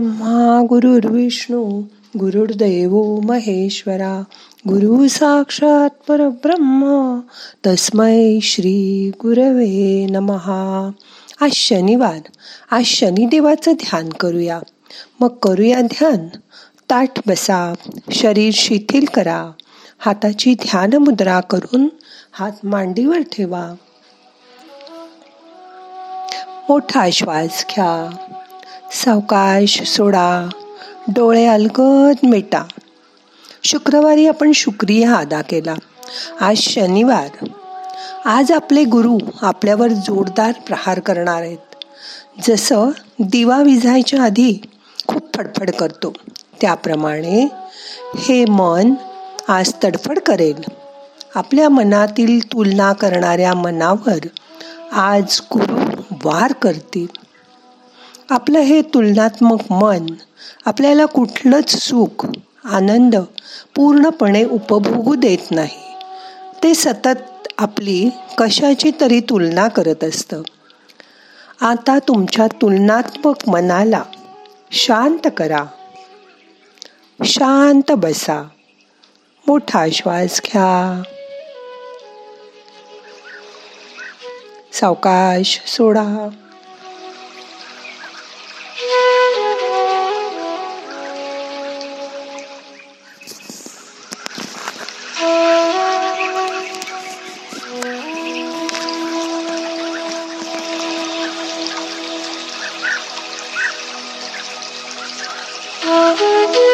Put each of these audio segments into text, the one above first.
ब्रह्मा गुरुर्विष्णू गुरुर्दैव महेश्वरा गुरु साक्षात परब्रह्म तस्मै श्री गुरवे नमहा आज शनिवार आज शनिदेवाचं ध्यान करूया. मग करूया ध्यान. ताठ बसा शरीर शिथिल करा. हाताची ध्यान मुद्रा करून हात मांडीवर ठेवा. मोठा श्वास घ्या. सावकाश सोडा डोळे अलगद मिटा. शुक्रवारी आपण शुक्रिया अदा केला. आज शनिवार. आज आपले गुरु आपल्यावर जोरदार प्रहार करणार आहेत. जसं दिवा विझायच्या आधी खूप फडफड करतो त्याप्रमाणे हे मन आज तडफड करेल. आपल्या मनातील तुलना करणाऱ्या मनावर आज गुरु वार करतील. आपलं हे तुलनात्मक मन आपल्याला कुठलंच सुख आनंद पूर्णपणे उपभोगू देत नाही. ते सतत आपली कशाची तरी तुलना करत असतं. आता तुमच्या तुलनात्मक मनाला शांत करा. शांत बसा. मोठा श्वास घ्या. सावकाश सोडा. Thank you.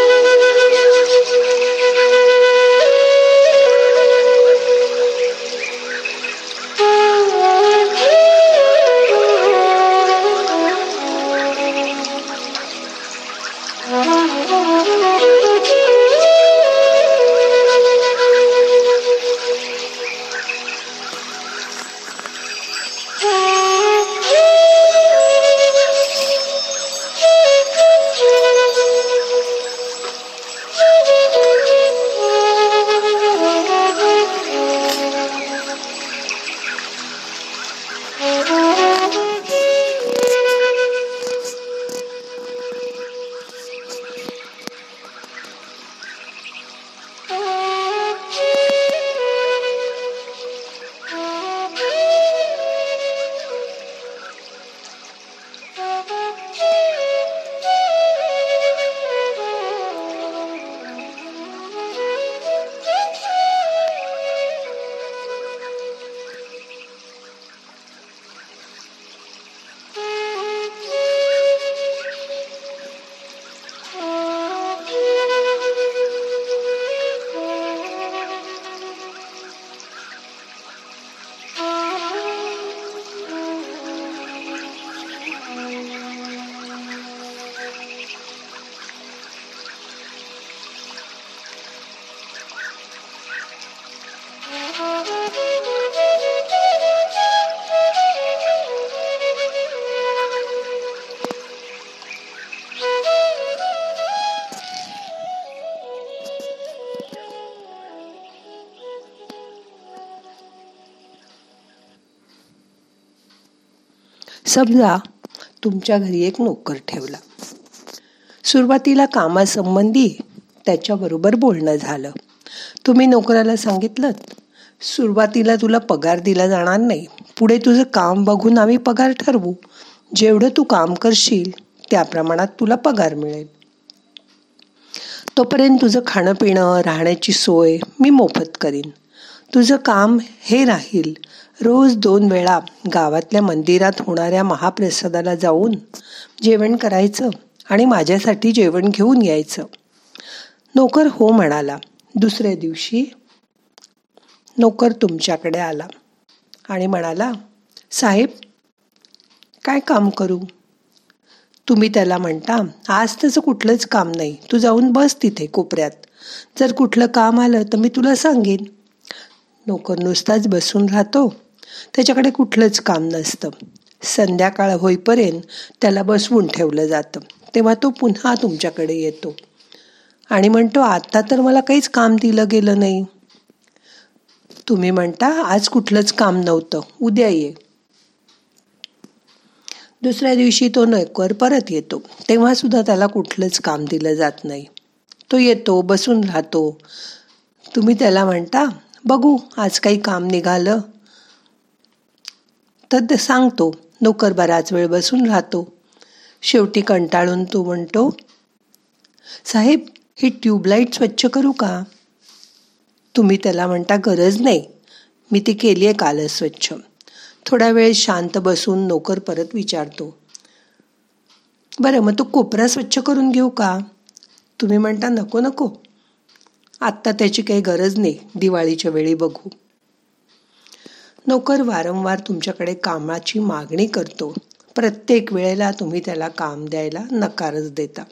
समजा तुमच्या घरी एक नोकर ठेवला. सुरुवातीला कामासंबंधी त्याच्याबरोबर बोलणं झालं. तुम्ही नोकराला सांगितलं सुरुवातीला तुला पगार दिला जाणार नाही. पुढे तुझं काम बघून आम्ही पगार ठरवू. जेवढं तू काम करशील त्या प्रमाणात तुला पगार मिळेल. तोपर्यंत तुझं खाणं पिणं राहण्याची सोय मी मोफत करीन. तुझं काम हे राहील. रोज दोन वेळा गावातल्या मंदिरात होणाऱ्या महाप्रसादाला जाऊन जेवण करायचं आणि माझ्यासाठी जेवण घेऊन यायचं. नोकर हो म्हणाला दुसऱ्या दिवशी नोकर तुमच्याकडे आला. आणि म्हणाला साहेब काय काम करू? तुम्ही त्याला म्हणता आज त्याचं कुठलंच काम नाही. तू जाऊन बस तिथे कोपऱ्यात. जर कुठलं काम आलं तर मी तुला सांगेन. नोकर नुसताच बसून राहतो. त्याच्याकडे कुठलंच काम नसतं. संध्याकाळ होईपर्यंत त्याला बसवून ठेवलं जातं. तेव्हा तो पुन्हा तुमच्याकडे येतो. आणि म्हणतो आता तर मला काहीच काम दिलं गेलं नाही. तुम्ही म्हणता आज कुठलंच काम नव्हतं. उद्या ये. दुसऱ्या दिवशी तो नोकर परत येतो. तेव्हा सुद्धा त्याला कुठलंच काम दिलं जात नाही. तो येतो बसून राहतो. तुम्ही त्याला म्हणता बघू आज काही काम निघालं. तर सांगतो. नोकर बराच वेळ बसून राहतो. शेवटी कंटाळून तो म्हणतो साहेब ही ट्यूबलाईट स्वच्छ करू का? तुम्ही त्याला म्हणता गरज नाही. मी ती केली आहे कालच स्वच्छ. थोडा वेळ शांत बसून नोकर परत विचारतो बरं मग तो कोपरा स्वच्छ करून घेऊ का? तुम्ही म्हणता नको नको. आत्ता त्याची काही गरज नाही. दिवाळीच्या वेळी बघू. नोकर वारंवार तुमच्याकडे कामाची मागणी करतो. प्रत्येक वेळेला तुम्ही त्याला काम द्यायला नकारच देता.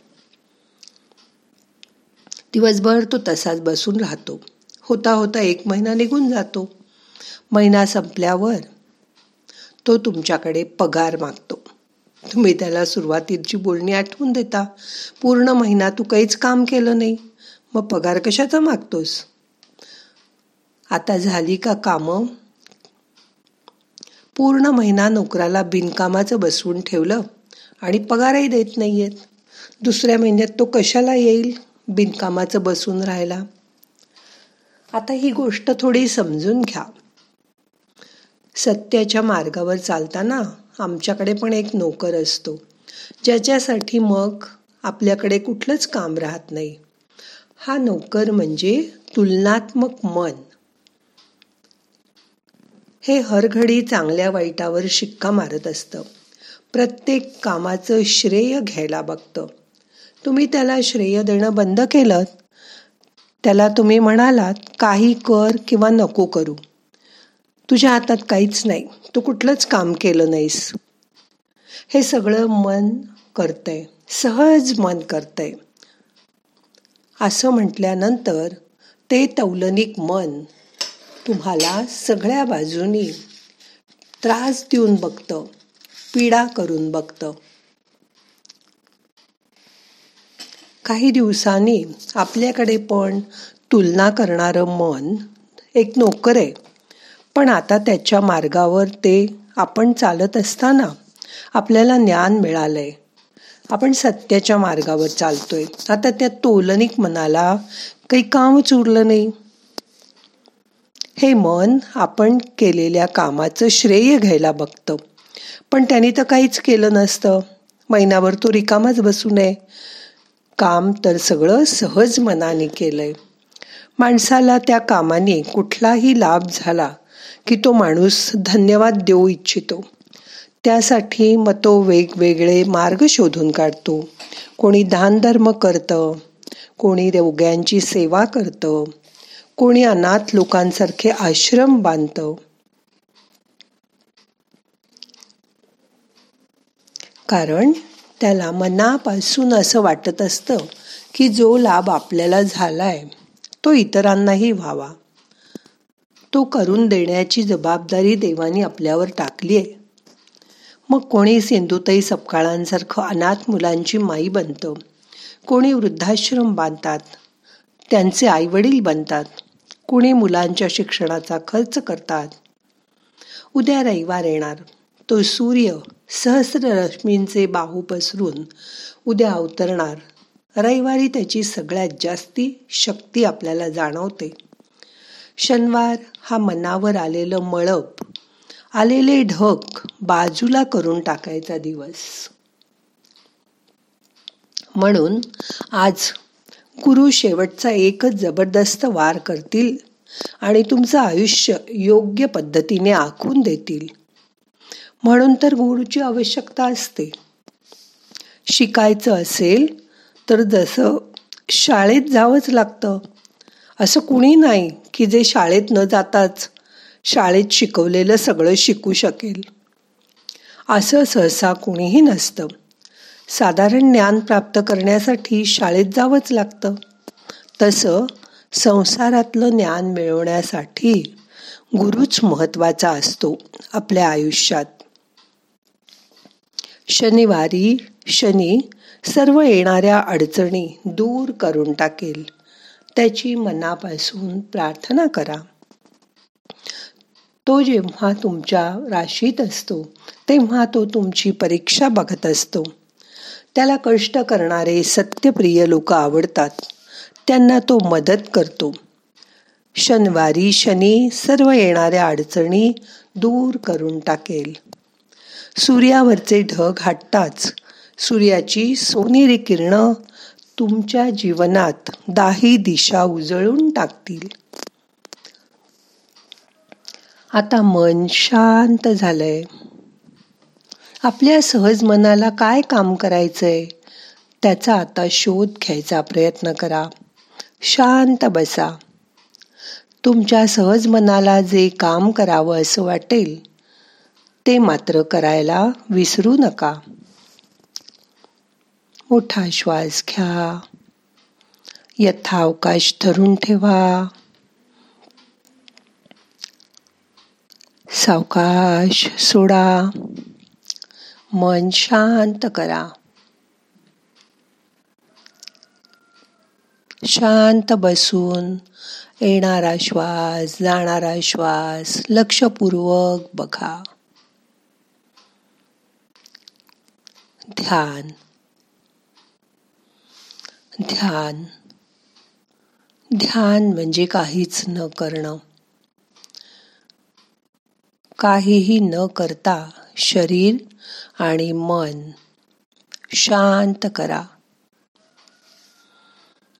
दिवसभर तो तसाच बसून राहतो. होता होता एक महिना निघून जातो. महिना संपल्यावर तो तुमच्याकडे पगार मागतो. तुम्ही त्याला सुरुवातीची बोलणी आठवून देता. पूर्ण महिना तू काहीच काम केलं नाही. मग पगार कशाचा मागतोस? आता झाली का कामं? पूर्ण महिना नोकराला बिनकामाचं बसवून ठेवलं आणि पगारही देत नाहीयेत. दुसऱ्या महिन्यात तो कशाला येईल? बिनकामाचं बसून राहायला. आता ही गोष्ट थोडी समजून घ्या. सत्याच्या मार्गावर चालताना आमच्याकडे पण एक नोकर असतो. ज्याच्यासाठी मग आपल्याकडे कुठलंच काम राहत नाही. हा नोकर म्हणजे तुलनात्मक मन. हे हरघडी चांगल्या वाईटावर शिक्का मारत असतं. प्रत्येक कामाचं श्रेय घ्यायला बघतं. तुम्ही त्याला श्रेय देणं बंद केलं त्याला तुम्ही म्हणालात काही कर किंवा नको करू. तुझ्या हातात काहीच नाही. तू कुठलंच काम केलं नाहीस. हे सगळं मन करतंय. सहज मन करतंय. असं म्हटल्यानंतर ते तौलनिक मन तुम्हाला सगळ्या बाजूनी त्रास देऊन बघतं पीडा करून बघतं. काही दिवसांनी आपल्याकडे पण तुलना करणारं मन एक नोकर आहे. पण आता त्याच्या मार्गावर ते आपण चालत असताना आपल्याला ज्ञान मिळालंय. आपण सत्याच्या मार्गावर चालतोय. आता त्या तोलनिक मनाला काही कामच उरलं नाही. हे मन आपण केलेल्या कामाचं श्रेय घ्यायला बघतं. पण त्यांनी तर काहीच केलं नसतं. महिनाभर तो रिकामाच बसू नये. काम तर सगळं सहज मनाने केलंय. माणसाला त्या कामाने कुठलाही लाभ झाला की तो माणूस धन्यवाद देऊ इच्छितो. त्यासाठी मग तो वेगवेगळे मार्ग शोधून काढतो. कोणी दानधर्म करतं कोणी देवग्यांची सेवा करतं कोणी अनाथ लोकांसारखे आश्रम बांधतं? कारण त्याला मनापासून असं वाटत असतं की जो लाभ आपल्याला झालाय तो इतरांनाही व्हावा. तो करून देण्याची जबाबदारी देवानी आपल्यावर टाकली आहे मग कोणी सिंधुताई सपकाळांसारखं अनाथ मुलांची माई बनतं? कोणी वृद्धाश्रम बांधतात? त्यांचे आईवडील बनतात? कुणी मुलांच्या शिक्षणाचा खर्च करतात? उद्या रविवार येणार. तो सूर्य सहस्र रश्मींचे बाहू पसरून उद्या अवतरणार. रविवारी त्याची सगळ्यात जास्ती शक्ती आपल्याला जाणवते. शनिवार हा मनावर आलेलं मळप आलेले ढग बाजूला करून टाकायचा दिवस. म्हणून आज गुरु शेवटचा एकच जबरदस्त वार करतील आणि तुमचं आयुष्य योग्य पद्धतीने आखून देतील. म्हणून तर गुरुची आवश्यकता असते. शिकायचं असेल तर जसं शाळेत जावंच लागतं. असं कुणी नाही की जे शाळेत न जाताच शाळेत शिकवलेलं सगळं शिकू शकेल. असं सहसा कुणीही नसतं. साधारण ज्ञान प्राप्त करण्यासाठी शाळेत जावंच लागतं. तसं संसारातलं ज्ञान मिळवण्यासाठी गुरुच महत्त्वाचा असतो आपल्या आयुष्यात. शनिवारी शनी सर्व येणाऱ्या अडचणी दूर करून टाकेल. त्याची मनापासून प्रार्थना करा. तो जेव्हा तुमच्या राशीत असतो तेव्हा तो तुमची परीक्षा बघत असतो. त्याला कष्ट करणारे सत्यप्रिय लोक आवडतात. त्यांना तो मदत करतो. शनिवारी शनी सर्व येणाऱ्या अडचणी दूर करून टाकेल. सूर्यावरचे ढग हटताच सूर्याची सोनेरी किरण तुमच्या जीवनात दाही दिशा उजळून टाकतील. आता मन शांत झालंय. आपल्या सहज मनाला काय काम करायचंय? त्याचा आता शोध घ्यायचा प्रयत्न करा. शांत बसा. तुमच्या सहज मनाला जे काम करावं असं वाटेल ते मात्र करायला विसरू नका. मोठा श्वास घ्या. यथावकाश धरून ठेवा. सावकाश सोडा. मन शांत करा. शांत बसून येणारा श्वास जाणारा श्वास लक्षपूर्वक बघा. ध्यान. ध्यान. ध्यान म्हणजे काहीच न करणं. काहीही न करता शरीर आणि मन. शांत करा.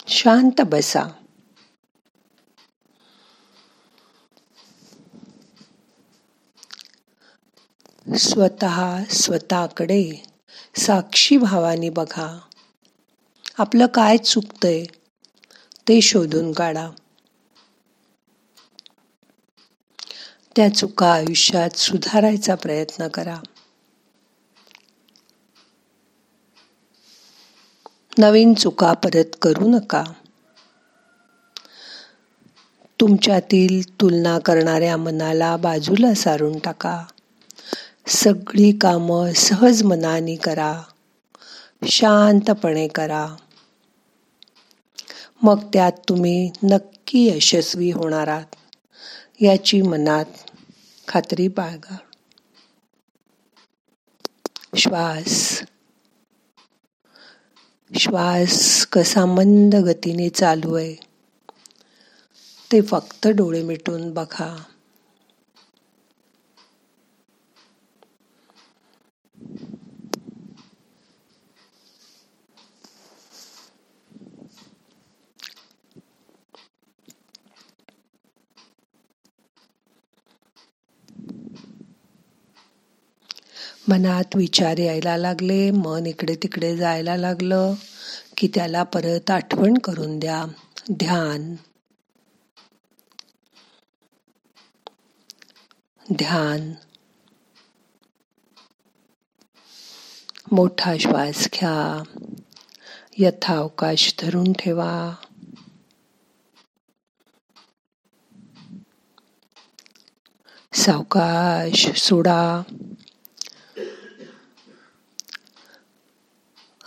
शांत बसा. स्वतः स्वतःकडे साक्षी भावानी बघा. आपलं काय चुकतंय ते शोधून काढा. त्या चुका आयुष्यात सुधारायचा प्रयत्न करा. नवीन चुका परत करू नका. तुमच्यातील तुलना करणाऱ्या मनाला बाजूला सारून टाका. सगळी कामं सहज मनाने करा. शांतपणे करा. मग त्यात तुम्ही नक्की यशस्वी होणार आहात. याची मनात खात्री बाळगा. श्वास. श्वास कसा मंद गतीने चालू आहे ते फक्त डोळे मिटून बघा. मनात विचार यायला लागले मन इकडे तिकडे जायला लागलं की त्याला परत आठवण करून द्या. ध्यान. ध्यान. मोठा श्वास घ्या. यथावकाश धरून ठेवा. सावकाश सोडा.